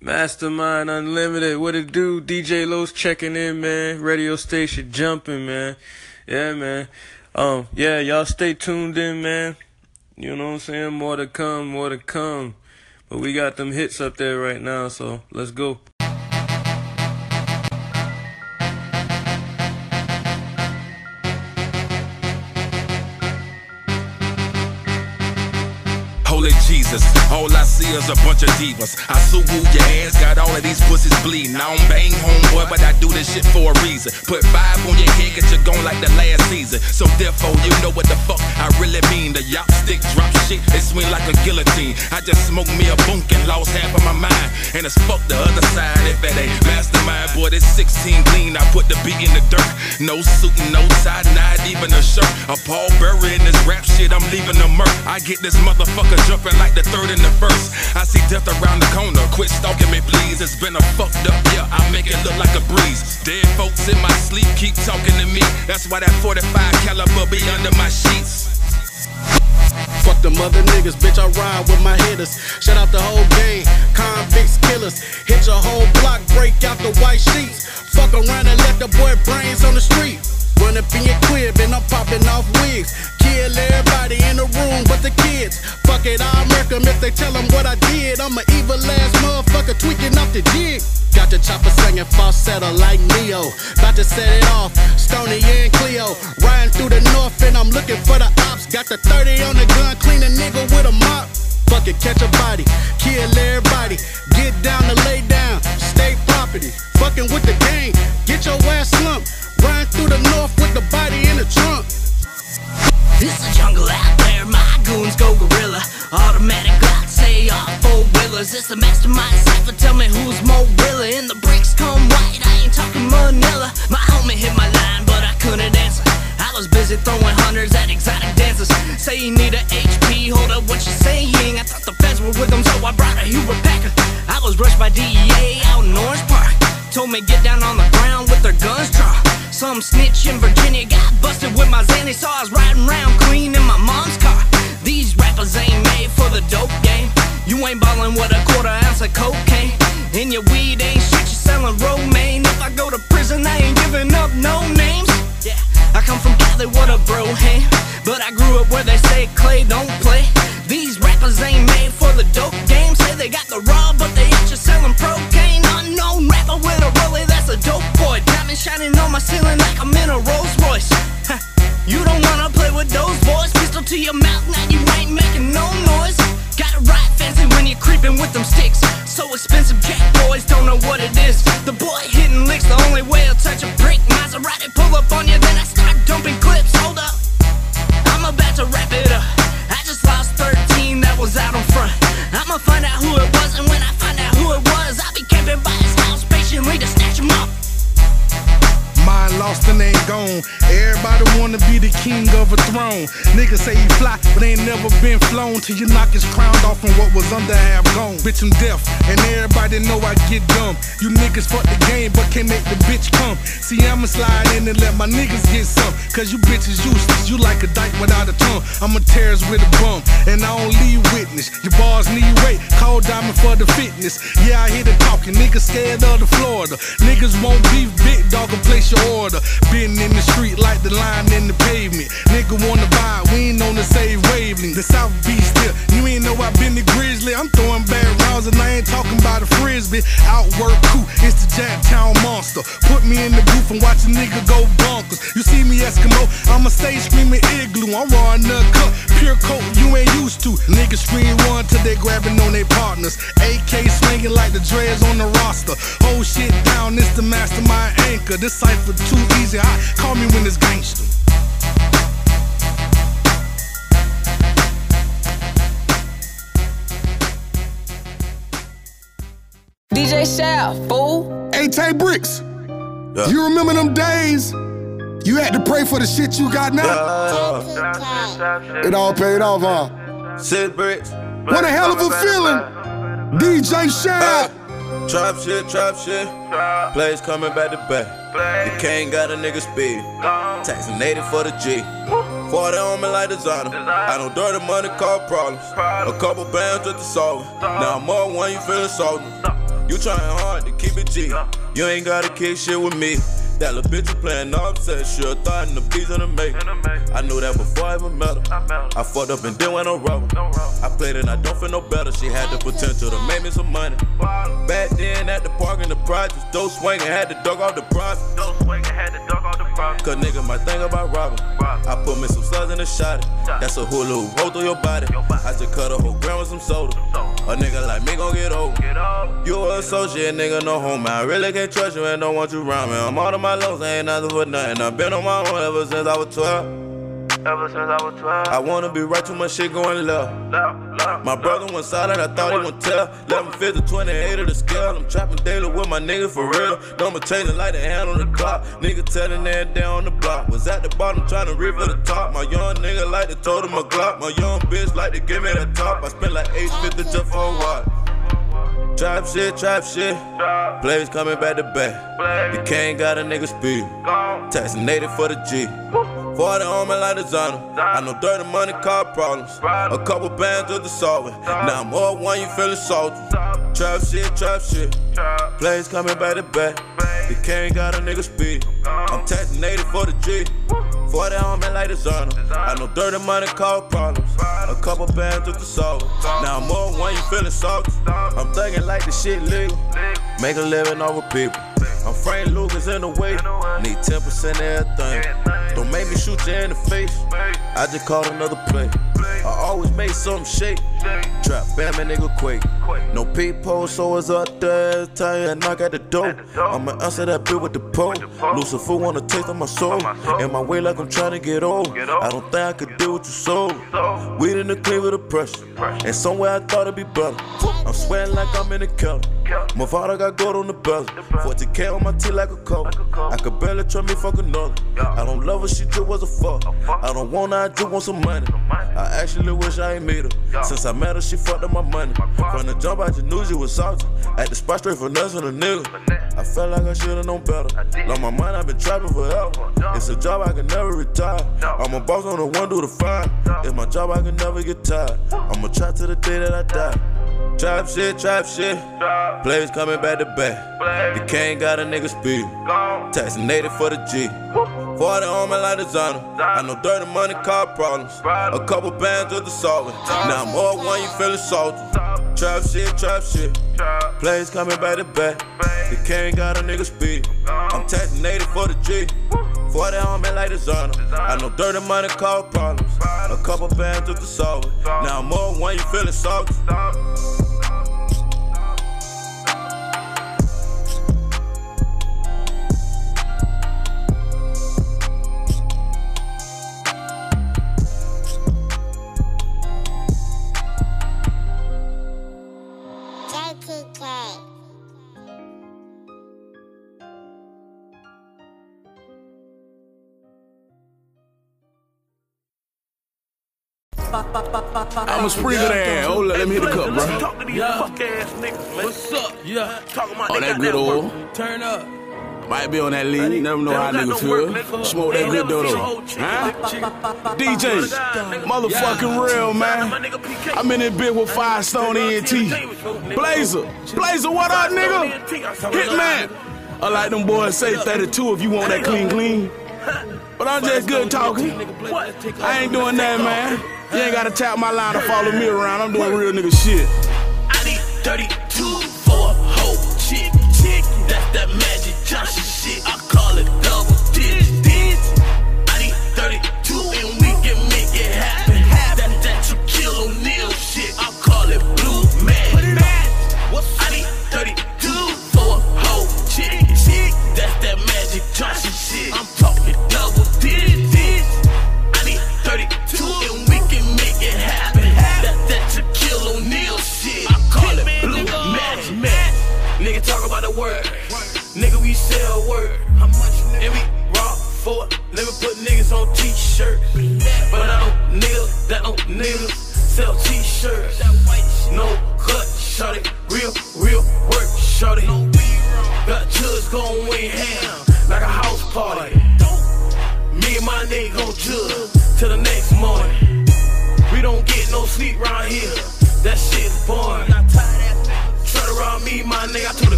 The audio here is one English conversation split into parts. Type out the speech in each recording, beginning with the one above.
Mastermind Unlimited, what it do? DJ Lowe's checking in, man. Radio station jumping, man. Yeah, man. Um, yeah, y'all stay tuned in, man. You know what I'm saying? More to come, more to come. But we got them hits up there right now, so let's go. All I see is a bunch of divas. I sue your ass, got all of these pussies bleeding. I don't bang homeboy, but I do this shit for a reason. Put five on your head, get you gone like the last season. So therefore, you know what the fuck I really mean. The yop stick drop shit, it swing like a guillotine. I just smoked me a bunk and lost half of my mind. And it's fuck the other side if it ain't mastermind. Boy, this 16 clean, I put the beat in the dirt. No suit, no tie, not even a shirt. A Paul Burry in this rap shit, I'm leaving the murk. I get this motherfucker jumping like the third and the first. I see death around the corner. Quit stalking me, please. It's been a fucked up year. I make it look like a breeze. Dead folks in my sleep keep talking to me. That's why that 45 caliber be under my sheets. Fuck them other niggas, bitch, I ride with my hitters. Shut out the whole gang, convicts, killers. Hit your whole block, break out the white sheets. Fuck around and let the boy brains on the street. Run up in your crib and I'm popping off wigs. Kill everybody in the room but the kids. Fuck it, I'll murk 'em if they tell 'em what I did. I'm an evil ass motherfucker tweaking off the jig. Got the chopper singing falsetto like Ne-Yo. About to set it off, Stony and Cleo. Riding through the north and I'm looking for the ops. Got the 30 on the gun, clean a nigga with a mop. Fuck it, catch a body, kill everybody. Get down to lay down, state property. Fucking with the gang, get your ass slumped. Run through the north with the body in the trunk. It's a jungle out there, my goons go gorilla. Automatic Glock, say all four wheelers. It's a mastermind cipher, tell me who's more realer. And the bricks come white, I ain't talking Manila. My homie hit my line, but I couldn't answer. I was busy throwing hundreds at exotic dancers. Say you need a HP, hold up what you're saying. I thought the feds were with them, so I brought a Hewlett Packard. I was rushed by DEA out in Orange Park. Told me get down on the ground with their guns drawn. Some snitch in Virginia got busted with my Zanny, so I was riding around clean in my mom's car. These rappers ain't made for the dope game. You ain't ballin' with a quarter ounce of cocaine. And your weed ain't shit, you selling romaine. If I go to prison, I ain't giving up no names. Yeah, I come from Cali, what a bro ham. But I grew up where they say Clay don't play. These rappers ain't made for the dope game. Say they got the raw, but they ain't just selling cocaine. Unknown rapper with a rollie, that's a dope boy. Diamond shining on my ceiling like I'm in a Rolls Royce. You don't wanna play with those boys. Pistol to your mouth, now you ain't making no noise. Gotta ride fancy when you're creeping with them sticks. So expensive, jack boys don't know what it is. The boy till you knock his crown off and what was under. Bitch, I'm deaf, and everybody know I get dumb. You niggas fuck the game, but can't make the bitch come. See, I'ma slide in and let my niggas get some. Cause you bitches useless, you like a dyke without a tongue. I'm a terrorist with a bum, and I don't leave witness. Your bars need weight, call diamond for the fitness. Yeah, I hear the talking, niggas scared of the Florida. Niggas won't beef, big dog and place your order. Been in the street like the line in the pavement. Nigga wanna buy, we ain't on the same wavelength. The South Beach still, you ain't know I been the Grizzly. I'm throwing bad rounds and I ain't talking about a frisbee. Outwork crew, it's the Jacktown monster. Put me in the booth and watch a nigga go bonkers. You see me Eskimo, I'ma stay screaming igloo. I'm raw enough cut, pure coat you ain't used to. Niggas scream one till they grabbing on their partners. AK swinging like the dreads on the roster. Hold shit down, it's the mastermind anchor. This cipher too easy, I call me when it's gangster. DJ Shaft, fool. Hey, Tay Bricks, you remember them days? You had to pray for the shit you got now? It all paid off, huh? Sit bricks. What a hell of a feeling! DJ Shaft! Trap shit, trap shit. Plays coming back to back. The king got a nigga speed. Taxing 80 for the G. 40 on me like designer. I don't dirty money, cause problems. A couple bands just to solve it. Now I'm more one, you feeling salty. You trying hard to keep it G. You ain't gotta kick shit with me. That little bitch was playing offset, sure thought in the beats in the make. I knew that before I even met her. I fucked up and didn't want no rubber. I played and I don't feel no better. She had the potential to make me some money. Back then at the park in the projects, dope swinging, had to dug off the profit. Cause nigga, my thing about robbing. I put me some slugs in the shot. That's a hula hoop roll through your body. I just cut a whole gram with some soda. A nigga like me gon' get old. You a associate, nigga, no home. I really can't trust you and don't want you around me. I'm out of my lungs, ain't nothing for nothing. I've been on my own ever since I was 12. Ever since I was 12. I wanna be right, too much shit going left. My brother went silent, I thought he would tell. 11 50, 28 of the scale. I'm trapping daily with my nigga for real. Number changing like the hand on the clock. Nigga telling that down the block. Was at the bottom trying to reach for the top. My young nigga like to total my Glock. My young bitch like to give me the top. I spent like 850 just for a while. Trap shit, trap shit. Players coming back to back. The king got a nigga speed. Native for the G. 40 on me like designer. I know dirty money car problems. A couple bands of the solvent. Now I'm all one, you feeling salty. Trap shit, trap shit. Players coming back to back. The king got a nigga speed. I'm taxing native for the G. 40 on me like designer. I know dirty money cause problems. A couple bands of the soul. Now I'm all one, you feeling salty. I'm thinking like the shit legal. Make a living over people. I'm Frank Lucas in the way. Need 10% of everything. Don't make me shoot you in the face. I just called another play. I always made something shake. Trap, bam, and nigga quake. No peephole, so it's up there. Tell you, knock at the door. I'ma answer that bitch with the pole. Lucifer wanna taste of my soul. In my way, like I'm trying to get old. I don't think I could deal with your soul. Weed in the clean with the pressure. And somewhere I thought it'd be better. I'm sweating like I'm in the kettle. My father got gold on the belly. 40k on my teeth like a coat. I could barely trust me fuck another. I don't love her, she just was a fuck. I don't want her, I just want some money. I actually wish I ain't made her. Since I met her, she fucked up my money. From the jump, I just knew she was salty. At the spot straight for and a nigga. I felt like I should've known better. Lost my mind, I've been trapping forever. It's a job I can never retire. I'm a boss on the one, do the five. It's my job, I can never get tired. I'ma try to the day that I die. Trap shit, trap shit. Players coming back to back. The king got a nigga speed. Taxing native for the G. 40 on me like designer. I know dirty money car problems. A couple bands of the solvent. Now I'm all one, you feeling salty. Trap shit, trap shit. Players coming back to back. The king got a nigga speed. I'm taxing native for the G. 40 on me like designer. I know dirty money cause problems. A couple bands of the solvent. Now I'm all one, you feeling salty. I'ma sprinkle that. Oh, let me hit the cup, bro. Talk to these fuck ass niggas, man. What's up? Yeah. Talking about Oh, that got good that oil. Turn up. Might be on that lead. You never know how don't nigga no feel. nigga. Smoke that ain't good never seen dodo. Huh? nigga. DJ, motherfucking real, man. My nigga PK. I'm in this bitch with Firestone ENT. Blazer, Blazer, what up, nigga? Hitman. I like them boys say 32 if you want that clean, clean. But I'm just good talking. I ain't doing that, man. You ain't gotta tap my line to follow me around. I'm doing real nigga shit. I need 32 for a whole chick. Chick. That's that Magic Johnson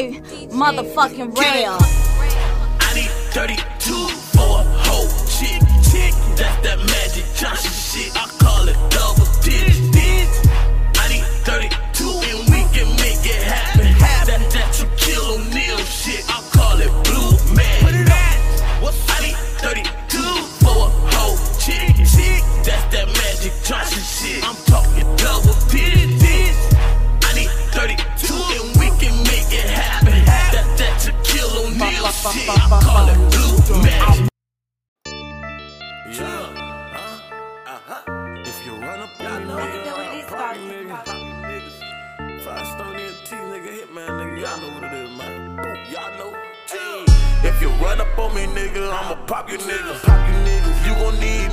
DJ motherfucking Rail. I need 32 for a whole chick. chick. That's that Magic Johnson shit. I call it double I blue man. Yeah. Huh? Uh-huh. If you run up on me, nigga, I'll pop you, nigga. Firestone ENT, nigga, nigga, y'all know what it is, man. Y'all know. If you run up on me, nigga, I'ma pop you, nigga. Pop you, niggas. You gon' need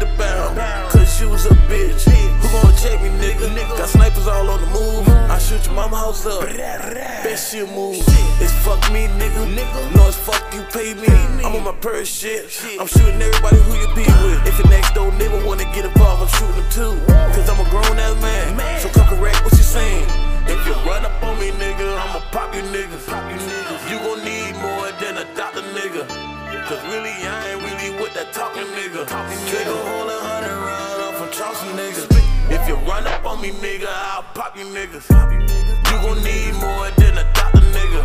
the bound, cause you was a bitch. Who gon' check me, nigga? Got snipers all on the move. I shoot your mama house up. Bet she'll move. It's fuck me, nigga. No, it's fuck you pay me. I'm on my purse shit. I'm shooting everybody who you be with. If your next door neighbor wanna get involved, I'm shooting them too. Cause I'm a grown ass man. So come correct what you saying. If you run up on me, nigga, I'ma pop you niggas. You gon' need more than a doctor, nigga. Cause really, I ain't really with that talking, nigga. Nigga, hold a hundred round up from Charleston, nigga. If you run up on me, nigga, I'll pop you niggas. You gon' need more than a doctor, nigga.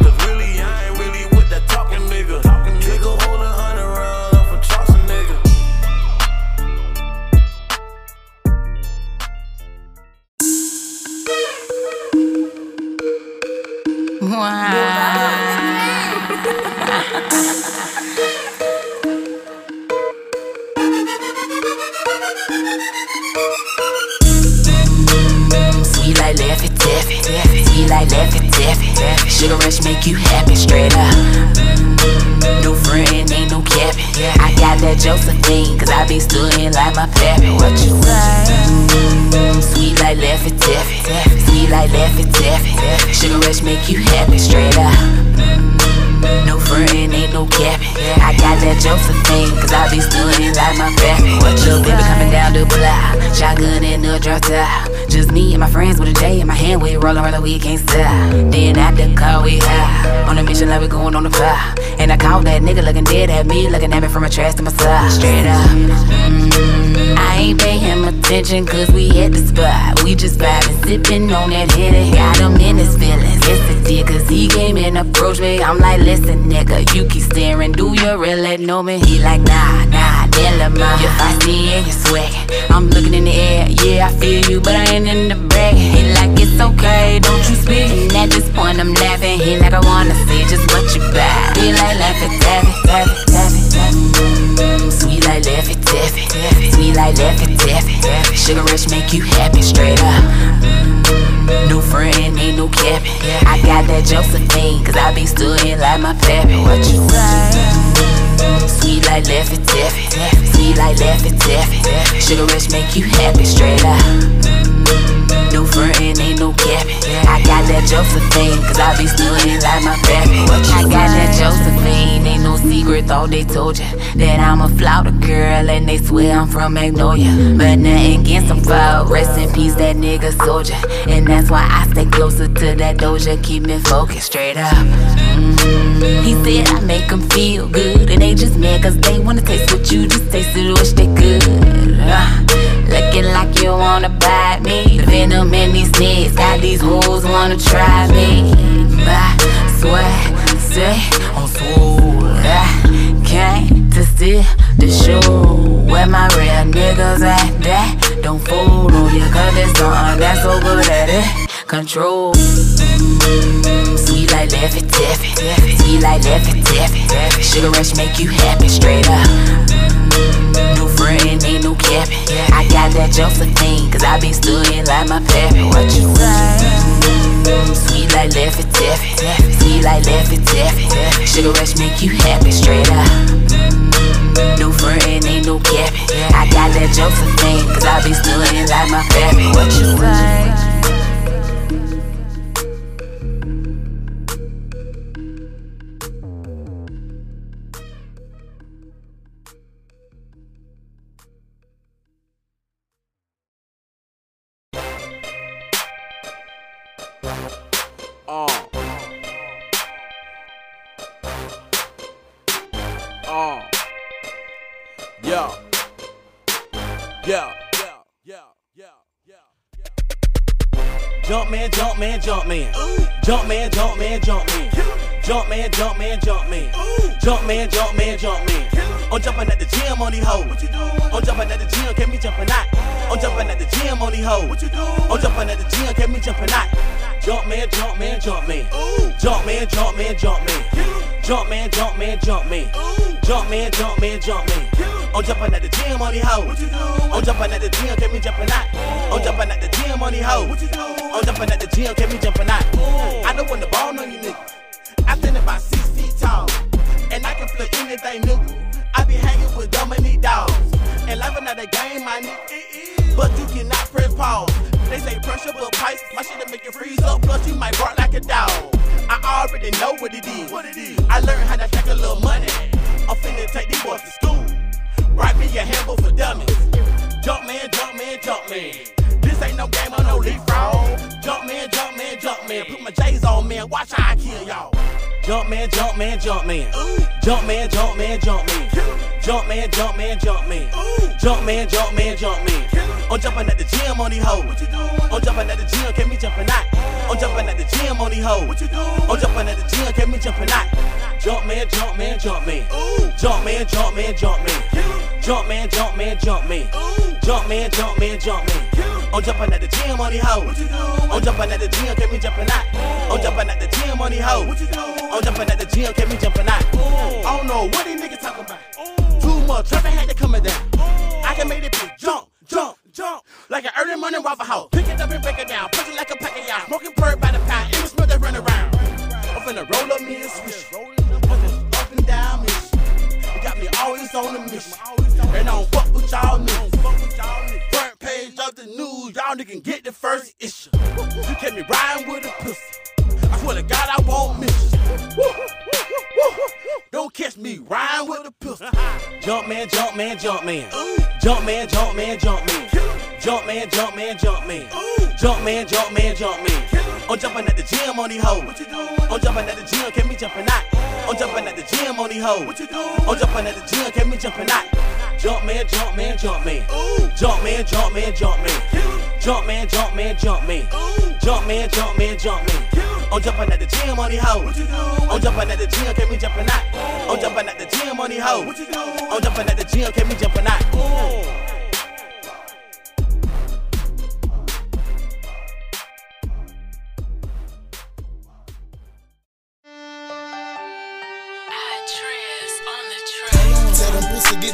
Cause really, I ain't really with that talking, nigga. Nigga, hold a hundred round up from Charleston, nigga. Sweet like Laffy Taffy, sweet like Laffy Taffy. Sugar rush make you happy, straight up. No friend, ain't no. I got that my. What you? Sweet like sweet like. Sugar rush make you happy, straight up. No friend, ain't no capping. I got that Josephine, cause I be studing like my. What your baby coming down the block? Shotgun in the drop top. Just me and my friends with a J in my hand, we rollin' rollin', we can't stop. Then at the car, we high. On a mission like we going on the fly. And I caught that nigga looking dead at me, looking at me from a trash to my side. Straight up. Mm, I ain't pay him attention, cause we hit the spot. We just vibing, sipping on that hit got him in his feelings. Yes, it did, cause he came and approached me. I'm like, listen, nigga, you keep staring, do you really know me? He like, nah, nah, dilemma. You're feisty and you're sweating. I'm looking in the air, yeah, I feel you, but I ain't in the bag. He like, it's okay, don't you speak. And at this point, I'm laughing. He like, I wanna see just what you buy. He like, laughing, tapping, tapping, tapping, tapping. Sweet like Laffy Taffy, sweet like Laffy Taffy. Sugar Rush make you happy, straight up. No frontin', ain't no capping. I got that Josephine, cause I be studin' like my pappy. What you say? Sweet like Laffy Taffy, sweet like Laffy Taffy. Sugar Rush make you happy, straight up. No frontin', ain't no capping. I got that Josephine, cause I be studin' like my pappy. I got that Josephine, ain't no secret, thought they told ya that I'm a flouter girl, and they swear I'm from Magnolia. But nothing against them foul. Rest in peace, that nigga soldier. And that's why I stay closer to that doja, keep me focused straight up. Mm, He said I make them feel good, and they just mad cause they wanna taste what you just tasted, wish they could. Uh, looking like you wanna bite me. The venom in these snakes got these hoes wanna try me. I swear, say, on swole. I came to steal the show. Where my real niggas at? That don't fool on you, cause there's something that's so good at it. Control. Sweet like Laffy Taffy, sweet like Laffy Taffy. Sugar Rush make you happy, straight up. Ain't no capping. I got that Josephine, cause I be studin' like my pappy. What you say? Sweet like Laffy Taffy, sweet like Laffy Taffy. Sugar Rush make you happy, straight up. No frontin', ain't no capping. I got that Josephine, cause I be studin' like my pappy. What you say? Man, jump man, jump man. I'm jumping at the gym on these hoes. I'm jumping at the gym, kept me jumping out. I'm jumping at the gym on these hoes. I'm jumping at the gym, kept me jumping out. Jump man, jump man, jump man. Jump man, jump man, jump man. Jump man, jump man, jump man. Jump man, jump man, jump man. I'm jumping at the gym on these hoes. I'm jumping at the gym, kept me jumping out. I'm jumping at the gym on these hoes. I'm jumping at the gym, kept me jumping out. I don't want the ball on you niggas. I stand about six feet tall, and I can flip anything new. I be hanging with Dominique dogs, and life another game, my nigga. But you cannot press pause. They say pressure but pipes, my shit'll make you freeze up. Plus you might bark like a dog. I already know what it is. What it is. I learned how to stack a little money. I'm finna take these boys to school. Write me a handbook for dummies. Jump man, jump man, jump man. This ain't no game on no leapfrog. Jump man, jump man, jump man. Put my J's on, man. Watch how I kill y'all. Jump man, jump man, jump man. Jump man, jump man, jump man. Jump man, jump man, jump man. Jump man, jump man, jump man. I'm jumping at the gym on these hoes. I'm jumping at the gym, kept me jumping out. I'm jumping at the gym on these hoes. I'm jumping at the gym, kept me jumping out. Jump man, jump man, jump man. Jump man, jump man, jump man. Jump man, jump man, jump man. Jump man, jump man, jump man. I'm jumping at the gym on these hoes. I'm jumping at the gym, kept me jumping out. I'm jumping at the gym on these hoes. I'm jumping at the gym, kept me jumping out. I don't know what these niggas talking about. Too much traffic had to coming down. I can make it big jump, jump, jump. Like an early morning waffle house. Pick it up and break it down. Punch it like a pack of y'all. Smoking bird by the pound. It was smell that run around. I'm finna roll up me a swish. Up and down mission. You got me always on a mission. And I don't fuck with y'all niggas. Front page of the news. Y'all niggas get the first issue. You kept me riding with a pussy. I swear to God, I won't miss. Don't catch me riding with a pistol. Jump man, jump man, jump man. Jump man, jump man, jump man. Jump man, jump man, jump man. Jump man, jump man, jump man. I'm jumping at the gym on these hoes. I'm jumping at the gym, can't be jumping out. I'm jumping at the gym on these hoes. I'm jumping at the gym, can me jumping out. Jump man, jump man, jump man. Jump man, jump man, jump man. Jump man, jump man, jump man. Jump man, jump man, jump man. I'm jumping at the gym on these hoes. I'm jumping at the gym, can me jumping out. I'm jumping at the gym on these hoes. I'm jumping at the gym, can me jumping out.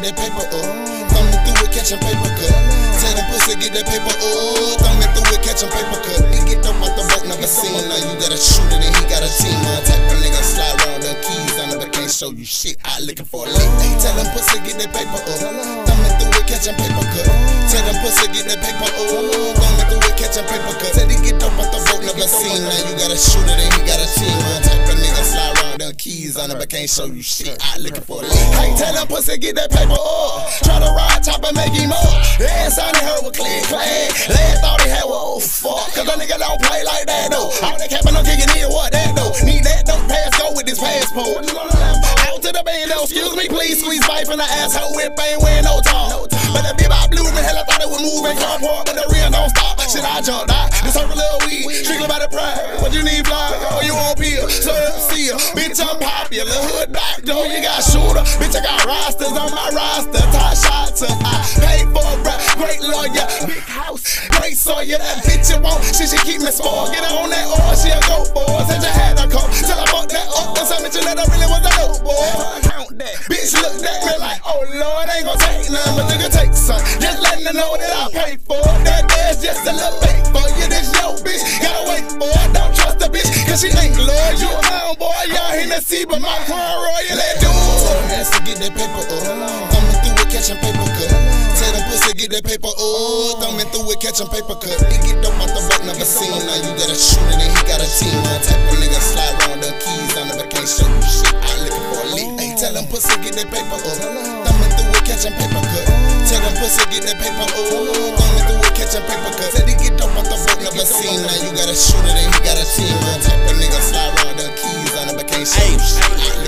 That paper up. Thumbing through it, catching paper cut. Tell them pussy get that paper up. Thumbing through it, catching paper cut. He get up out the boat, never seen. Now you got a shooter, then he got a team. My type of nigga slide around the keys on him, but can't show you shit. I looking for a lick. Hey, tell them pussy get that paper up. Thumbing through it, catching paper cut. Tell them pussy get that paper up. Thumbing through it, catching paper cut. Said he get up out the boat, never seen. Now you got a shooter, then he got a team. My type of nigga slide around the keys on him, but can't show you shit. I looking for a lick. Hey, tell them pussy get that paper up. Try to ride top and make him up. Yeah, son, he heard with clean clan. Last thought he had was oh fuck. Cause a nigga don't play like that though. All that capping, I'm kicking in what that though. Need that dope pass, with this passport. Out to the bando, excuse me, please squeeze pipe in the asshole whip ain't wearing no top. But the bib I blew me, hell I thought it was moving carport, but the real don't stop. Shit, I jumped out. This hurt a little weed, strictly by the pride. What you need, fly? Oh, you on pill, so see ya. Bitch, I'm popular, hood back door, you got shooter. Bitch, I got rosters on my roster. Top shots, I pay for a rap. Great lawyer, big house, great sawyer. That bitch you want, she should keep me small. Get her on that oil, she a go for it. Said you had her come, till I fucked that up. That's how bitch you let her really was a dope boy. Count that, bitch looked at me like, oh lord, ain't gon' take none, but nigga take some. Just letting her know that I pay for it. That ass just a little bait for you. This yo bitch, gotta wait for it. Don't trust the bitch, cause she ain't loyal. You a hound boy, y'all in the sea, but my crown royal, let do it. Ass to get that paper uh, up. Thumbing through it, catching paper cut. Tell them pussy get that paper uh, up. Thumbing through it, catching paper cut. He get dope out the boat, never seen. Now you got a shooter, then he got a team. My type of nigga slide around the keys on show you shit. I looking for a leak. Tell them pussy get that paper uh, up. Thumbing through it, catching paper cut. Tell them pussy get that paper up. Thumbing through it, catching paper cut. Said he get dope out the boat, never seen. Now you got a shooter, then he got a team. My type of nigga slide around the keys on him, but can't show you.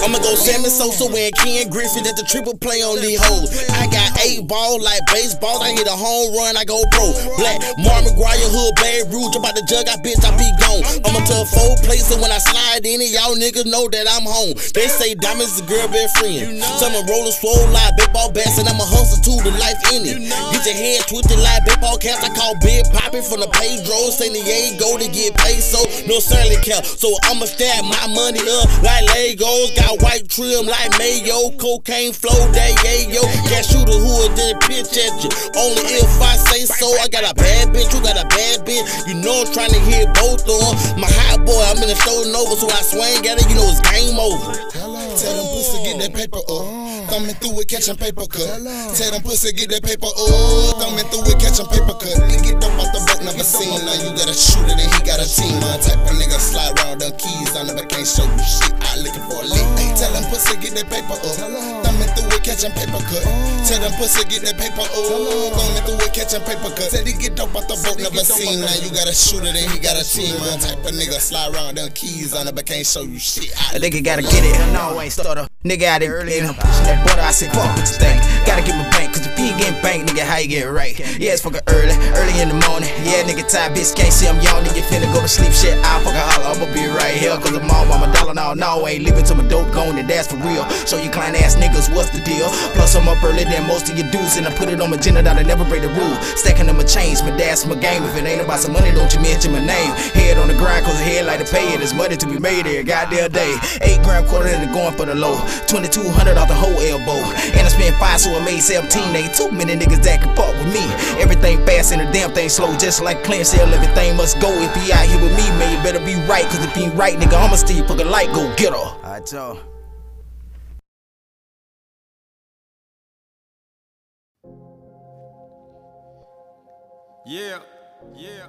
I'ma go Sammy Sosa and Ken Griffey at the triple play on these hoes. I got eight ball like baseball. I hit a home run, I go pro. Black Mark McGwire, hood, Barry Rouge. About the jug, I bitch, I be gone. I'm a tough four place, and when I slide in it, y'all niggas know that I'm home. They say diamonds a girl best friend. Some a roller swole like baseball bats, and I'm a hustle to the life in it. Get your head twisted like baseball caps. I call Big Papi from the Pedro, San Diego to get paid, so no Stanley cap. So I'ma stack my money up like Legos. Got white trim like Mayo, cocaine flow that yayo. Can't shoot a hood, then pitch at you. Only if I say so. I got a bad bitch, you got a bad bitch. You know I'm trying to hit both of them. My hot boy, I'm in the stolen over, so I swing at it, you know it's game over. Oh. Oh. Tell them pussy get that paper up. Thumbing through it, catching paper cut. Tell them pussy get that paper up. Thumbing through it, catching paper cut. He get up out the boat, never seen. Now you got a shooter, then he got a team. My type of nigga slide around the keys on him, but can't show you shit. I looking for a lick. Oh. Hey, tell them pussy get that paper up. Thumbing through it, catching paper cut. Tell them pussy get that paper up. Thumbing through it, catching paper cut. Said he get up out the boat, never seen. Now you got a shooter, then he got a team. My type of nigga slide around the keys on him, but can't show you shit. I A nigga gotta get it, no, ain't stutter. Nigga out there early in him pushing that butter. I said, fuck you think. Gotta get my bank, you getting bank, nigga, how you get right? Yeah, it's fucking early, early in the morning. Yeah, nigga, tired, bitch, can't see I'm. You finna go to sleep, shit. I fucking holler, I'ma be right here, cause I'm all on my dollar now. No, ain't leaving till my dope gone, and that's for real. Show you client ass niggas what's the deal. Plus, I'm up early than most of your dudes, and I put it on my agenda that I never break the rule. Stacking them a change, my dad's my game. If it ain't about some money, don't you mention my name. Head on the grind, cause the head like to pay it. There's money to be made there, goddamn day. Eight gram quarter and going for the low. 2200 off the whole elbow. And I spent five, so I made 17. Ain't too many niggas that can fuck with me. Everything fast and the damn thing slow, just like clean sale. Everything must go. If he out here with me, man, you better be right. Cause if he ain't right, nigga, I'ma steal put a light, go get her. Alright, y'all. Yeah, yeah,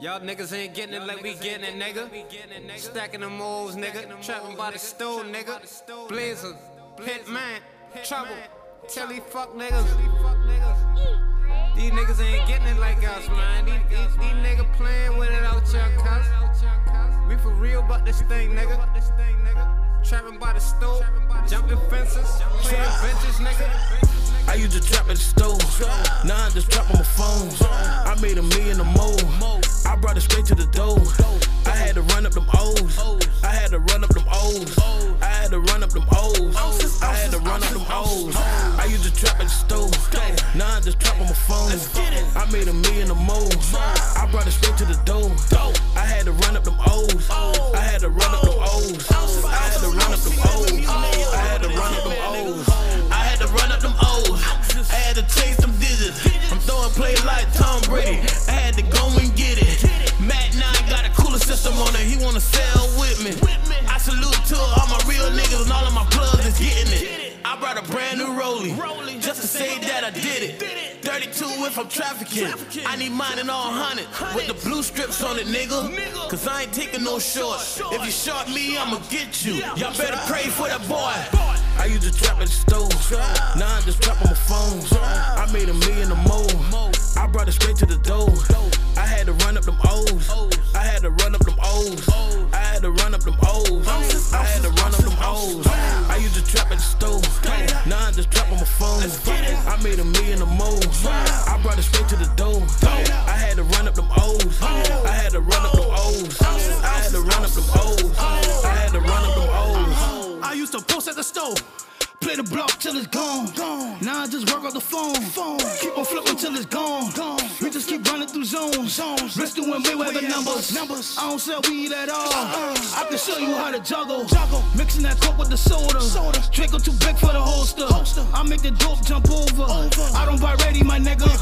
Y'all niggas ain't getting it like we getting it, nigga. Stacking them moles, nigga. Trapping by the stove, nigga. Blazer, Hitman, Trouble. Tell these fuck niggas. These niggas ain't getting it like us, man. These, these, these niggas playing with it out here, cuz. We for real about this thing, nigga. Trapping by the stove, jumping fences, playing benches, nigga. I used to trap at the stove. Now I just trap on my phone. I made a million or more. I brought it straight to the door. I had to run up them O's. I had to run up them O's. I had to run up them O's. I had to run up them O's. I used to trap at the stove. Now I just trap on my phone. I made a million or more. I brought it straight to the door. I had to run up them O's. I had to run up them O's. I had to run up them O's. I had to run up them O's. Had to chase them digits. I'm throwing play like Tom Brady. I had to go and get it. Matt 9 got a cooler system on it. He wanna sell with me. I salute to all my real niggas and all of my plugs is getting it. I brought a brand new Rollie just to say that I did it. 32 if I'm trafficking. I need mine in all hundred with the blue strips on it, nigga. Cause I ain't taking no short. If you short me, I'ma get you. Y'all better pray for that boy. I used to trap at the stove. Now I just trap on my phone. I made a million or more. I brought it straight to the door. I had to run up them O's. I had to run up them O's. I had to run up them O's. I had to run up them O's. I used to trap at the stove. Now I just trap on my phone. I made a million or more. I brought it straight to the door. I had to run up them O's. I had to run up them O's. I had to run up them O's. I had to run up them O's. I used to post at the store. Play the block till it's gone. gone. Now I just work on the phone. phone. Keep on flipping till it's gone. gone. We just keep running through zones. zones. Wrist doing Mayweather numbers. numbers. I don't sell weed at all. Uh-uh. I can show you how to juggle. juggle. Mixing that coke with the soda. soda. Draco too big for the holster. holster. I make the dope jump over. over. I don't buy ready, my nigga.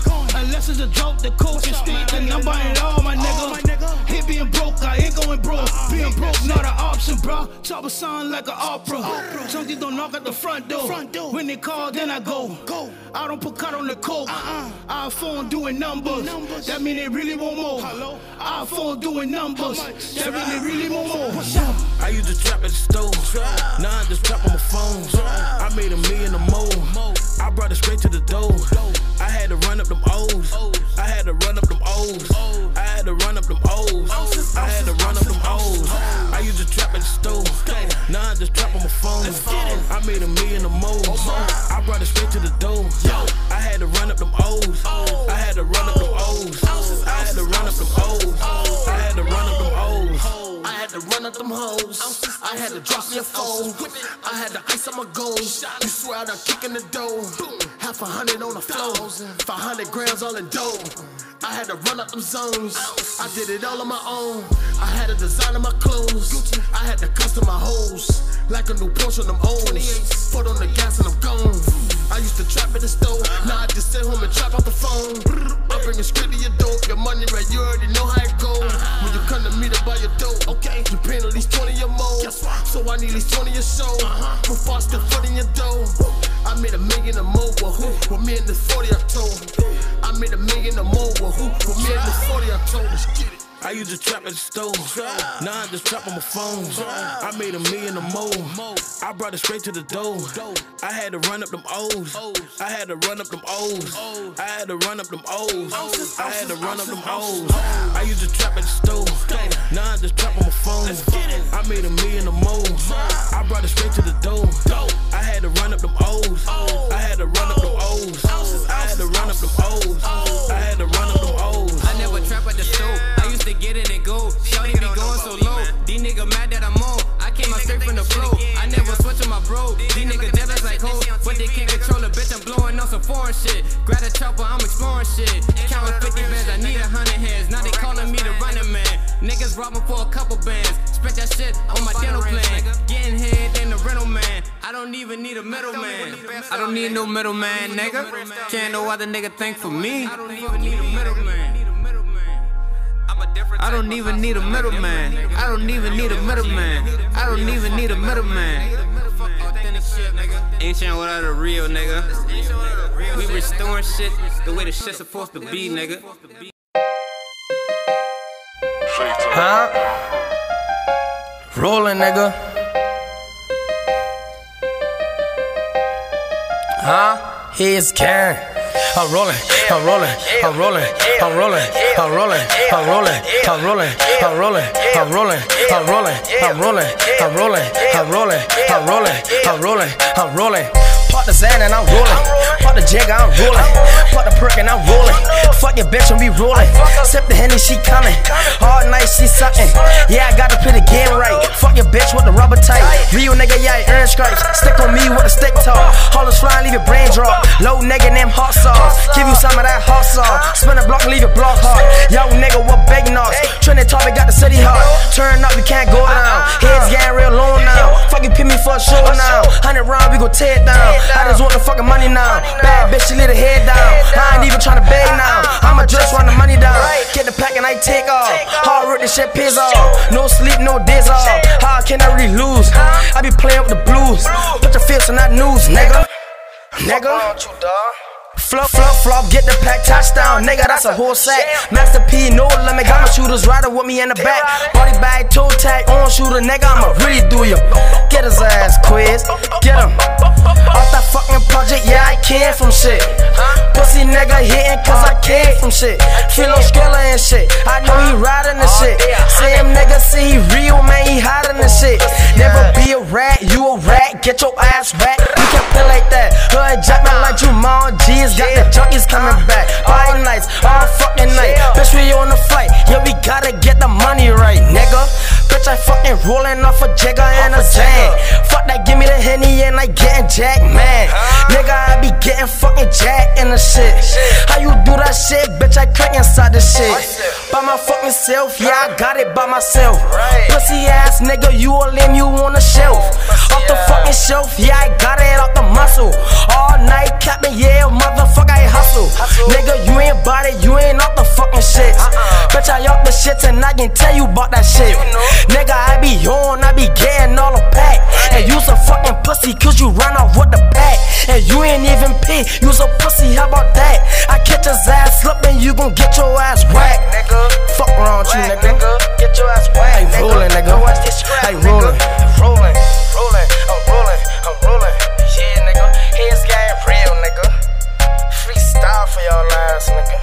Unless it's a joke, the coke is street. Then I'm buying it all, my nigga. my nigga. Hit being broke, I ain't going broke. Being broke, not an option, bro. Chop a sound like an opera. Chunky don't knock at the front door. Front door. When they call, then I go. Go. I don't put cut on the coke. Uh-uh. iPhone doing numbers. numbers. That mean they really want more. Hello. iPhone doing numbers. That mean they really want more. I used to trap at the stove. Now I just trap on my phone. I made a million or more. I brought it straight to the door. I had to run up them O's. I had to run up them O's. I had to run up them O's. I had to run up them O's. I used to trap at the stove. Now I just trap on my phone. I made a million or more. Oh I brought it straight to the door. I had to run up them O's. Oh. I had to run up them O's. I had to run up them O's. Oh. I had to run up them O's. I had to run up them hoes. I had to drop me a phone. I had to ice on my gold. You swear I'd kick in the dough. Half a hundred on the floor. 500 grams all in dough. I had to run up them zones. I did it all on my own. I had to design my clothes. I had to custom my hoes. Like a new Porsche on them O's. Put on the gas and I'm gone. I used to trap at the stove. Now I just sit home and trap off the phone. I bring a script to your door. Your money right, you already know how it goes. When you come to me to buy your dope, okay, you paying at least 20 or more. So I need at least 20 a show. Before I step foot in your dough. I made a million or more with who? Me in the 40 I told. I made a million or more with who? With me in the 40 I told. Let's get it. I used to trap at the stove. Now I just trap on my phone. I made a million or more. I brought it straight to the door. I had to run up them O's. I had to run up them O's. I had to run up them O's. I had to run up them O's. I used to trap at the stove. Now I just trap on my phone. I made a million or more. I brought it straight to the door. I had to run up them O's. I had to run up them O's. I had to run up them O's. I had to run up the. I used to get it and go. Shawty be going so low. These niggas mad that I'm on. I came out straight from the flow. I never switch on my bro. These niggas jealous like hoes, but they can't control a bitch. I'm blowing on some foreign shit. Grab a chopper, I'm exploring shit. Counting 50 bands, I need a hundred hands. Now they calling me the running man. Niggas robbing for a couple bands. Spent that shit on my dental plan. Getting head in the rental man. I don't even need a middleman. I don't need no middleman, nigga. Can't no other nigga think for me. I don't even need a middleman. I don't even need a middleman. I don't even need a middleman. I don't even need a middleman. Ain't shit without a real nigga. We restoring shit the way the shit's supposed to be, nigga. Huh? Rolling, nigga. Huh? He's Karen. I'm rolling, I'm rolling, I'm rolling, I'm rolling, I'm rolling, I'm rolling, I'm rolling, I'm rolling, I'm rolling, I'm rolling, I'm rolling, I'm rolling, I'm rolling, I'm rolling, I'm rolling, I'm rolling. Pop the Xan and I'm rolling. Pop the Jagger, I'm rolling. Pop the perk and I'm rolling. Fuck your bitch and we rolling. Sip the Henny, she coming. All night, she sucking. Yeah, I gotta play the game right. Real nigga, yeah, I earn stripes. Stick on me with a stick talk. Haulers flying, leave your brain drop. Low nigga, name hot sauce. Give you some of that hot sauce. Spin a block, leave your block hot. Yo, nigga, what big knots? Trinity topic got the city hot. Turn up, we can't go down. Heads getting real low now. Fuck you, pin me for a show now. Hundred round, we gon' tear it down. I just want the fucking money now. Bad bitch, she let her head down. I ain't even tryna beg now. I'ma just run the money down. Get the pack and I take off. Hard work, this shit piss off. No sleep, no days off. How can I really lose? I be playing with the blues. Put your face on that news, nigga. Nigga. Flop, flop, flop, get the pack, touchdown, nigga, that's a whole sack. Master P, no limit, got my shooters riding with me in the back. Body bag, toe tag, on shooter, nigga, I'ma really do you. Get his ass, quiz, get him. Off that fucking project, yeah, I came from shit. Pussy nigga hitting cause I came from shit. Feel Philo Skilla and shit, I know he riding the shit. Same nigga see he real, man, he hiding the shit. Never be a rat, you a rat, get your ass back. You can't play like that. Hood jack me like you, mom, G's got the junkies coming uh, back. Uh, Party nights, all fucking night. Bitch, we on the flight. Yeah, we gotta get the money right, nigga. Bitch, I fucking rolling off a Jigger and a Zan. Fuck that, give me the Henny and I getting jack, man. Nigga, I be getting fucking jack in the shit. How you do that shit, bitch? I crack inside the shit. By my fucking self, yeah, I got it by myself. Pussy ass nigga, you a lame, you on the shelf. The fucking shelf, yeah, I got it off the muscle. All night, capping, yeah, motherfucker, I hustle. Nigga, you ain't bought it, you ain't off the fucking shit. Bitch, I off the shit and I can tell you about that shit. Nigga, I be on, I be getting all the pack. And you's a fucking pussy, cause you run off with the pack. And you ain't even pay, you's a pussy, how about that? I catch his ass slipping, you gon' get your ass whacked. Nigga, fuck around you, nigga. Get your ass whacked. Hey, rolling, nigga. Hey. Rolling, rolling, for y'all ass, nigga.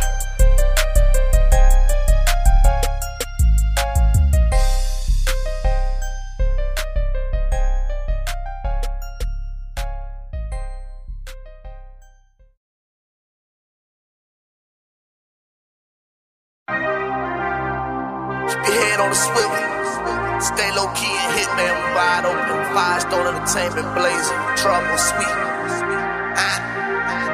Your head on the swivel. Stay low key and hit, man. Wide open. Firestone entertainment blazing. Trouble sweet. Ah.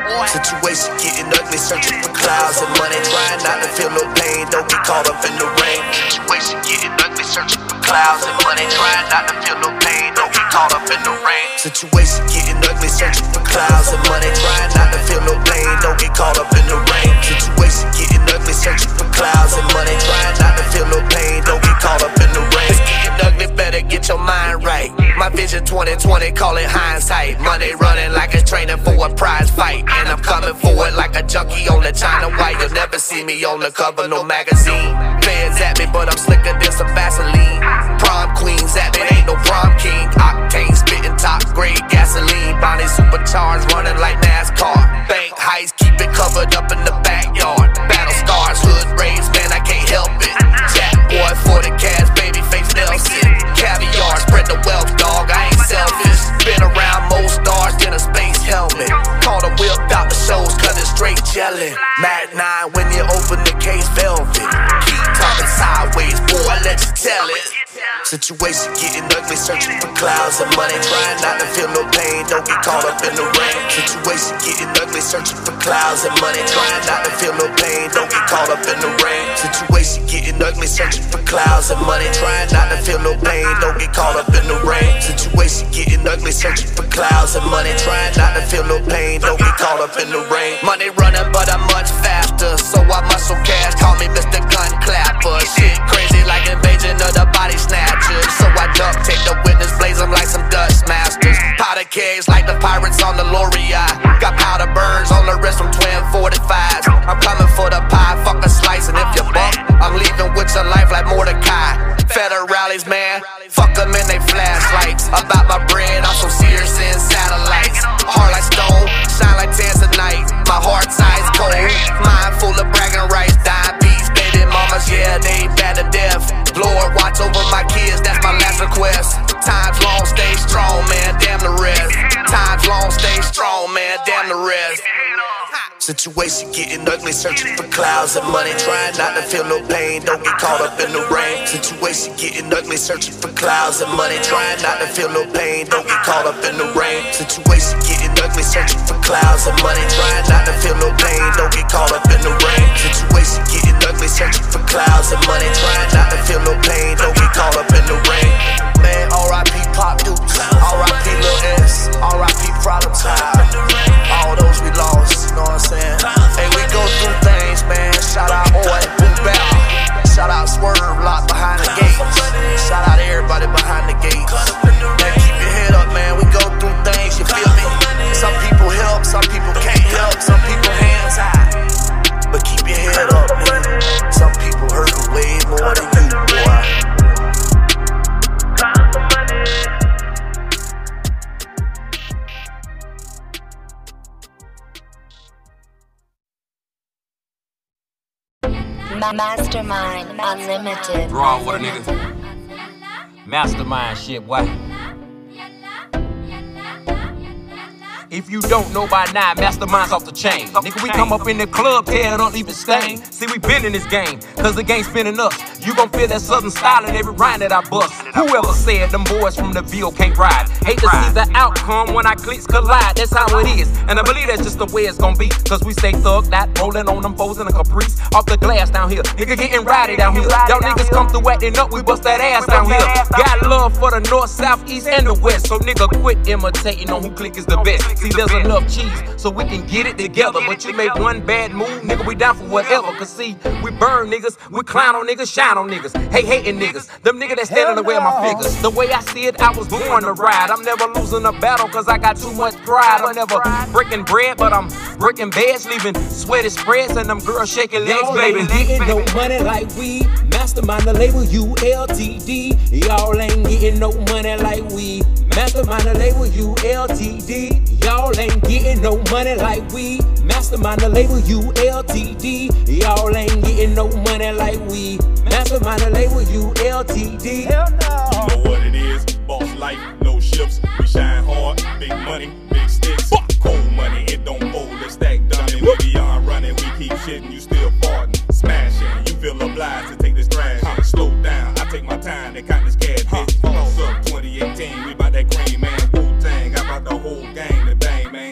Situation getting ugly, searching for clouds and money. Trying not to feel no pain, don't get caught up in the rain. Situation getting ugly, searching for clouds and money. Trying not to feel no pain, don't get caught up in the rain. Situation getting ugly, searching for clouds and money. Trying not to feel no pain, don't get caught up in the rain. Situation getting ugly, searching for clouds and money. Trying not to feel no pain, don't get caught up in the rain. It's getting ugly, better get your mind right. My vision 2020, call it hindsight. Money running like it's fight. And I'm coming for it like a junkie on the China white. You'll never see me on the cover, no magazine. Fans at me, but I'm slicker than some Vaseline. Prom queens at me, ain't no prom king. Octane spitting top grade gasoline. Bonnie supercharged, running like NASCAR. Bank heist, keep it covered up in the yelling. Mad 9 Situation getting ugly, searching for clouds and money. Trying not to feel no pain, don't get caught up in the rain. Situation getting ugly, searching for clouds and money. Trying not to feel no pain, don't get caught up in the rain. Situation getting ugly, searching for clouds and money. Trying not to feel no pain, don't get caught up in the rain. Situation getting ugly, searching for clouds and money. Trying not to feel no pain, don't get caught up in the rain. Money running, but I'm much faster, so I muscle cash. Call me Mr. Gun Clapper. Shit crazy like invasion of the body body snatchers. So I duck, take the witness, blaze them like some dust masters. Powder kegs like the pirates on the Loria. Got powder burns on the wrist from twin 45s. I'm coming for the pie, fuck a slice, and if you buck, I'm leaving with your life like Mordecai. Federales, man, fuck them in they flashlights. About my Situation getting ugly, searching for clouds and money. Trying not to feel no pain, don't get caught up in the rain. Situation getting ugly, searching for clouds and money. Trying not to feel no pain, don't get caught up in the rain. Situation getting ugly, searching for clouds and money. Trying not to feel no pain, don't get caught up in the rain. Situation getting ugly, searching for clouds and money. Trying not to feel no pain, don't get caught up in the rain. Man, R.I.P. Pop Dukes, R.I.P. Lil S, R.I.P. Problem Child. Saying? Mastermind Unlimited. Raw with a nigga. Mastermind shit, boy. If you don't know by now, masterminds off the chain. Nigga, we come up in the club, tear it up, leave it stain. See, we been in this game, cause the game's spinning us. You gon' feel that southern style in every rhyme that I bust. Whoever said them boys from the Ville can't ride. Hate to see the outcome when our clicks collide. That's how it is. And I believe that's just the way it's gonna be. Cause we stay thugged out, rolling on them foes in a caprice. Off the glass down here. Nigga getting rowdy down here. Y'all niggas come through acting up, we bust that ass down here. Got love for the north, south, east, and the west. So nigga quit imitating on who click is the best. See, there's enough cheese so we can get it together. But you make one bad move, nigga, we down for whatever. Cause see, we burn niggas, we clown on niggas, shine on niggas. Hey, hating niggas, them niggas that stand in the way of my figures. The way I see it, I was born to ride. I'm never losing a battle cause I got too much pride. I'm never breaking bread, but I'm breaking beds, leaving sweaty spreads and them girls shaking legs, Y'all baby. ain't getting no money like we. Mastermind the label ULTD. Y'all ain't getting no money like we. Mastermind the label ULTD. Y'all ain't getting no money like we. Mastermind the label ULTD. Y'all ain't getting no money like we. Mastermind the label ULTD. Hell no. You know what it is, boss life, no shifts. We shine hard, big money, big sticks. Fuck. Cold money, it don't fold, it's stack dummy. We beyond running, we keep shitting, you still farting, smashing. You feel obliged to take this trash. Slow down, I take my time to count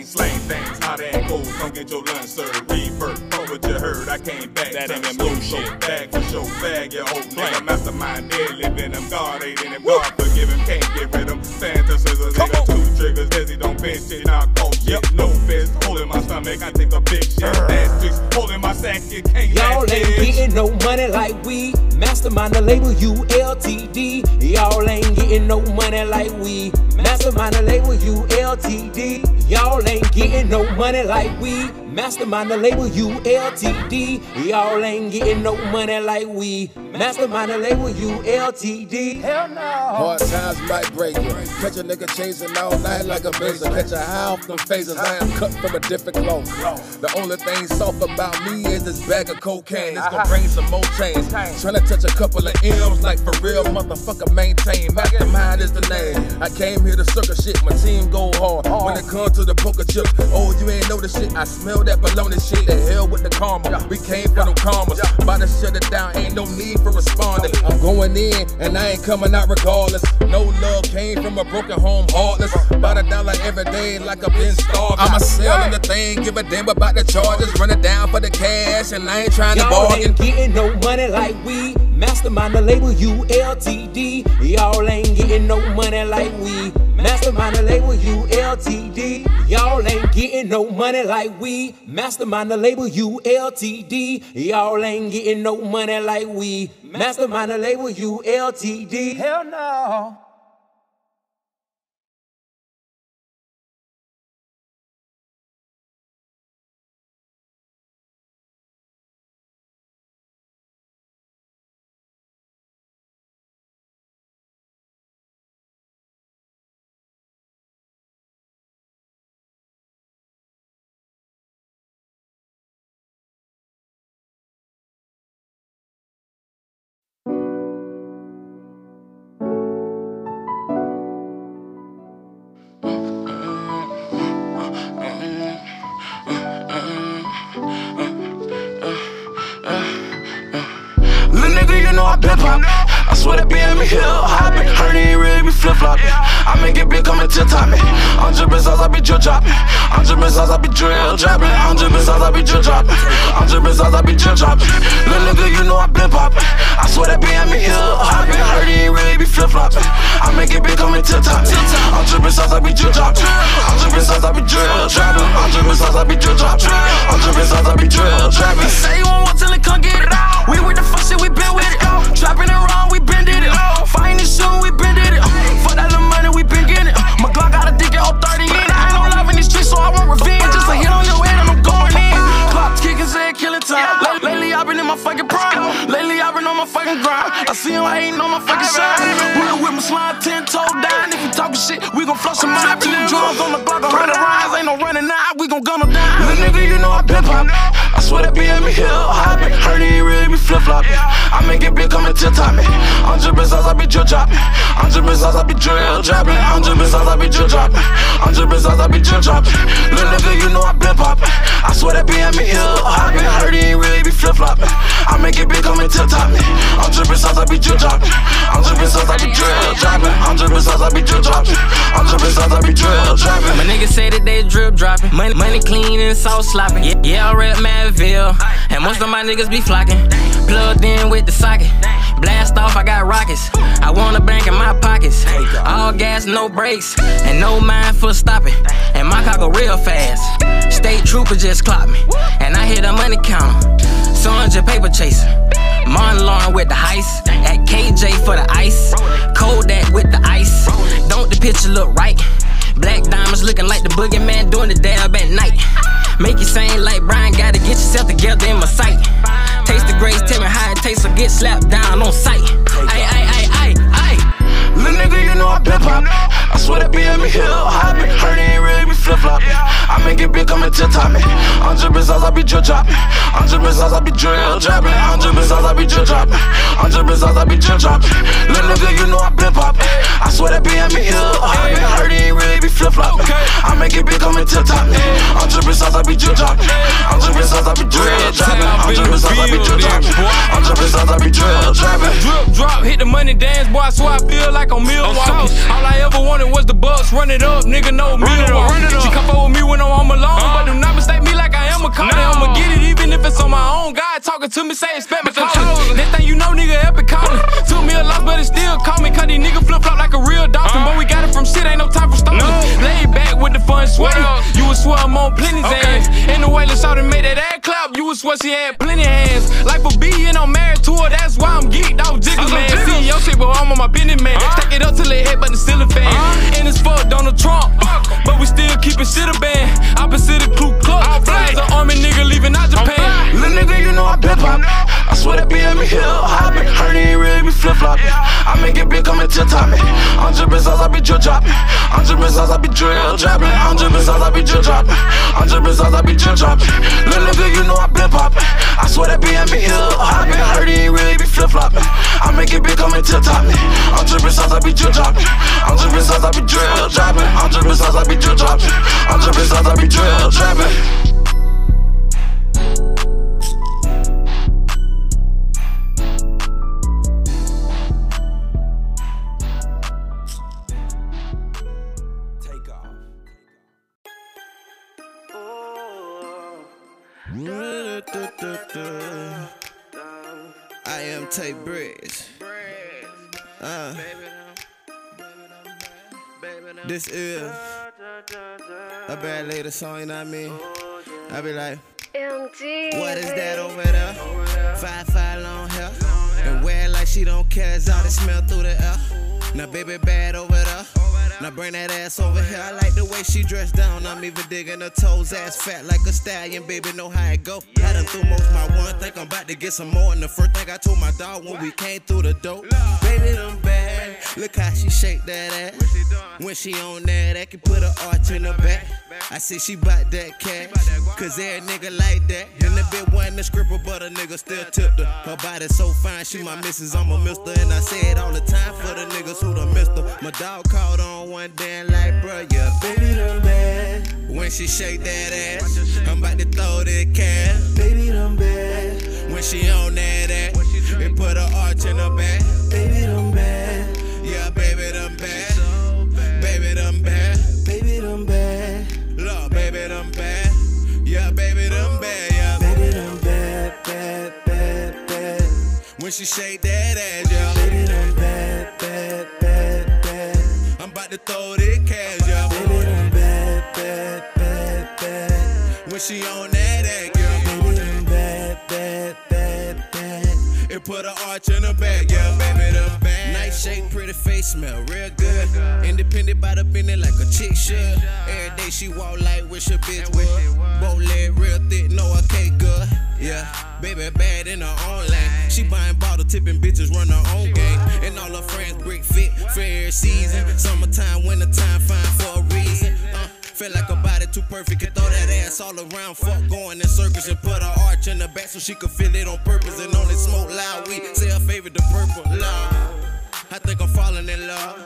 Slang things, hot and cold, come get your lunch served. Rebirth, what you heard, I came back. That ain't slow shit, bag for show, bag your whole nigga. Mastermind, dead living them, God ain't in him, God forgive him, can't get rid of him. Santa scissors, nigga, two triggers, Desi don't pinch it, now cold shit. No fist, holding my stomach, I take a big shit. Bad chicks, holding my sack, you can't Y'all ain't getting no money like we. Mastermind the label ULTD. Y'all ain't getting no money like we. Mastermind the label ULTD. Y'all ain't getting no money like we. Mastermind the label ULTD. Y'all ain't getting no money like we. Mastermind the label ULTD. Hell no. Hard times might break you. Catch a nigga chasing all night like a blazer. Catch a high off them phasers. I am cut from a different cloth. The only thing soft about me is this bag of cocaine. It's gonna uh-huh. bring some more change. Tryna touch a couple of M's like for real, motherfucker. Maintain. Mastermind is the name. I came here to circle shit. My team go hard. When it comes to the poker chips, oh, you ain't know the shit. I smell that baloney shit. The hell with the karma. We came from them karmas. About to shut it down. Ain't no need for responding. I'm going in and I ain't coming out regardless. No love came from a broken home, heartless. About a dollar every day like I've been starving. I'ma sell in the thing, give a damn about the charges. Run it down for the cash and I ain't trying to Y'all bargain. ain't getting no money like we. Mastermind the label ULTD. Y'all ain't getting no money like we. Mastermind the label ULTD. Y'all ain't getting no money like we. Mastermind the label ULTD. Y'all ain't getting no money like we. Mastermind the label ULTD. Hell no. Here hopping. Heard he ain't really be flip flopping. I make it big coming to top me. I'm dripping sauce, I be drill dropping. Dripping sauce, I be drill dropping. Dripping sauce, I be drill dropping. Dripping sauce, I be drill dropping. Little nigga, you know I been popping. I swear that being me here hopping. Heard he ain't really be flip flopping. I make it big coming to top me. I'm dripping sauce, I be drill dropping. I'm dripping sauce, I be drill dropping. I'm dripping sauce, I be drill dropping. I'm dripping sauce, I be drill dropping. Say you want till it come get it. We with the fuck shit, we been with it. Trapping it wrong, we been did it. Fighting it soon, we been did it. For that little money, we been getting it. My Glock got a dick at 30 in it. I ain't no love in these streets, so I want revenge. Just a hit on your head and I'm going in. Clock kicking, say killing time. Late- Lately, I've been in my fucking prime. Lately, I've been on my fucking grind. I see him hating on my fucking shine. Real with my slime, 10 toe down. If you talking shit, we gon' flush them out. Two drums on the block, a hundred rounds. Ain't no running out, we gon' gun them down. Little nigga, you know I been poppin'. I swear that being me here hopping. Heard he ain't really be flip flopping. I make it big coming to top me. I'm dripping sauce, I be drill dropping. I'm dripping sauce, I be drill dropping. I'm dripping sauce, I be drill dropping. I'm dripping sauce, I be drill dropping. Little nigga, you know I been poppin'. I swear that being me here hopping. Heard he ain't really be flip flopping. I make it big coming to top me. I'm dripping sauce, I be drill dropping. I'm dripping sauce, I be drill dropping. I'm dripping sauce, I be drill dropping. I'm dripping sauce, I be drill dropping. My niggas say that they drip dropping. Money, money clean and sauce slopping. Yeah, yeah, I rep Madville. And most of my niggas be flocking. Plugged in with the socket. Blast off, I got rockets. I want a bank in my pockets. All gas, no brakes. And no mind for stopping. And my car go real fast. State trooper just clocked me. And I hit a money counter. Sonja paper chaser. Martin Lawrence with the heist. At KJ for the ice. Kodak with the ice. Don't the picture look right? Black diamonds looking like the boogeyman doing the dab at night. Make you sing like Brian, gotta get yourself together in my sight. Taste the grace, tell me how it tastes, or get slapped down on sight. Little nigga, you know I been poppin'. I swear that being me here hopping. Heard he ain't really be flip flopping. I make it big coming to top me. I'm dripping sauce, I be drill dropping. I'm dripping sauce, I be drill dropping. I'm dripping sauce, I be drill dropping. I'm dripping sauce, I be drill dropping. Little nigga, you know I been poppin'. I swear that being me here hopping. Heard he ain't really be flip flopping. I make it big coming to top me. I'm dripping sauce, I be drill dropping. I'm dripping sauce, I be drill dropping. I'm dripping sauce, I be drill dropping. I'm dripping sauce, I be drill dropping. Drip, drop, hit the money dance, boy. I swear I feel like I'm Milwaukee. All I ever wanted was the bucks, run it up, nigga. No Milwaukee. She come with me when I'm alone, but do not mistake me like I am a caller. I'ma get it even if it's on my own. God talking to me, say expect me calling. Next thing you know, nigga, epic calling. Took me a loss, but it still call me. Cause these niggas flip flop like a real dolphin. But we got it from shit, ain't no time for stalling. Lay back with the fun sweat. You would swear I'm on plenty hands. In the way, out and made that ass clap. You would swear she had plenty hands. Like for B, and I'm married to her, that's why I'm geeked out jiggles, man. See your shit, but I'm on my business, man. Stack it up till it hit, but it's still a fan. And it's fuck Donald Trump, but we still keeping shit a band. Opposite of Ku Klux. Flags an army nigga leaving out Japan. Little nigga, you know I been poppin'. I swear that me here hopping. Ain't really be flip flopping. I make it big coming to top. I'm dripping sauce, I be drill dropping. I'm dripping sauce, I be drill dropping. I'm dripping sauce, I be drill dropping. Dripping sauce, I be drill dropping. Little nigga, you know I been poppin'. I swear that me here hopping. Ain't really be flip flopping. I make it big coming to top. I'm dripping sauce, I be drill dropping. I'm dripping sauce, I be drill dropping. I'm dripping sauce, I be drill dropping. I'm dripping sauce, I be drill dropping. This is a bad lady song, you know what I mean? I be like, MG, what is that over there? Five five long hair, and wear like she don't care. It's all that smell through the air. Now baby bad over there. Now bring that ass over here. I like the way she dressed down. I'm even digging her toes. Ass fat like a stallion, baby. Know how it go. I done threw most my one. Think I'm about to get some more. And the first thing I told my dog when we came through the door, baby, them. Look how she shake that ass. When she on that, I can put an arch in her back. I see she bought that cash. Cause every nigga like that. And the bitch wasn't a scripper, but a nigga still tipped her. Her body so fine, she my missus, I'm a mister. And I say it all the time for the niggas who done missed her. My dog called on one day and like, bruh, yeah, baby done bad. When she shake that ass, I'm about to throw that cash. Baby done bad. When she on that ass, It put an arch in her back. Baby, them bad. When she shake that ass, yeah. Baby, them bad, bad, bad, bad. I'm about to throw this cash, yeah. Baby, them bad, bad, bad, bad. When she on that act, yeah. Baby, them bad, bad, bad, bad. It put an arch in her back, yeah, baby, them bad. Nice shape, pretty face, smell real good. Independent by the business like a chick should. Every day she walk like wish a bitch would. Both leg real thick, know her cake good. Yeah, baby bad in her own lane. She buying bottle tipping bitches, run her own game. And all her friends brick fit every season. Summertime, wintertime, fine for a reason. Uh, Feel like her body too perfect, can throw that ass all around. Fuck going in circles and put her arch in the back so she could feel it on purpose and only smoke loud weed. Say her favorite the purple. Love. I think I'm falling in love.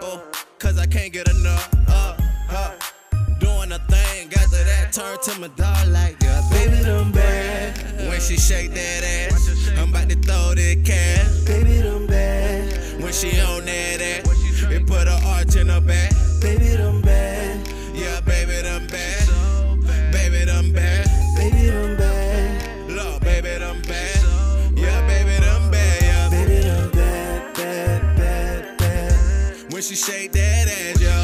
Oh, cause I can't get enough. Uh, uh, doing a thing, to that turn to my dog like yeah, baby, them bad. When she shake that ass, I'm about to throw that cash. Baby, them bad. When she on that ass, it put her arch in her back. Baby, them bad. Yeah, baby, them bad. Baby, them bad. Baby, them bad. Lord, baby, them bad. Yeah, baby, them bad. Yeah, baby, them bad, bad, bad, bad. When she shake that ass, yeah.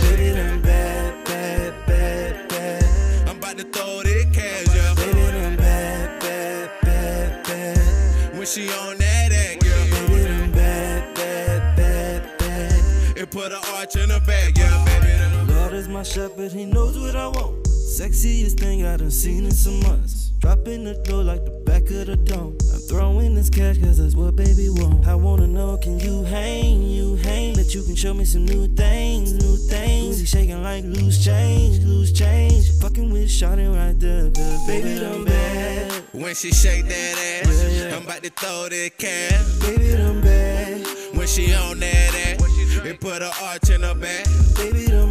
Throw this cash, yeah. Baby, them bad, bad, bad, bad. When she on that act, yeah. Baby, them bad, bad, bad, bad. It put an arch in her back, yeah, baby. Them Lord is my shepherd, he knows what I want. Sexiest thing I done seen in some months. Dropping the door like the back of the dome. I'm throwing this cash cause that's what baby want. I wanna know, can you hang? You hang? That you can show me some new things, new things. He shaking like loose change, loose change. Fucking with Shawty right there, cause baby done bad. When she shake that ass, Yeah, yeah. I'm about to throw this cash. Baby done bad. When she on that ass, it put an arch in her back. Baby done bad.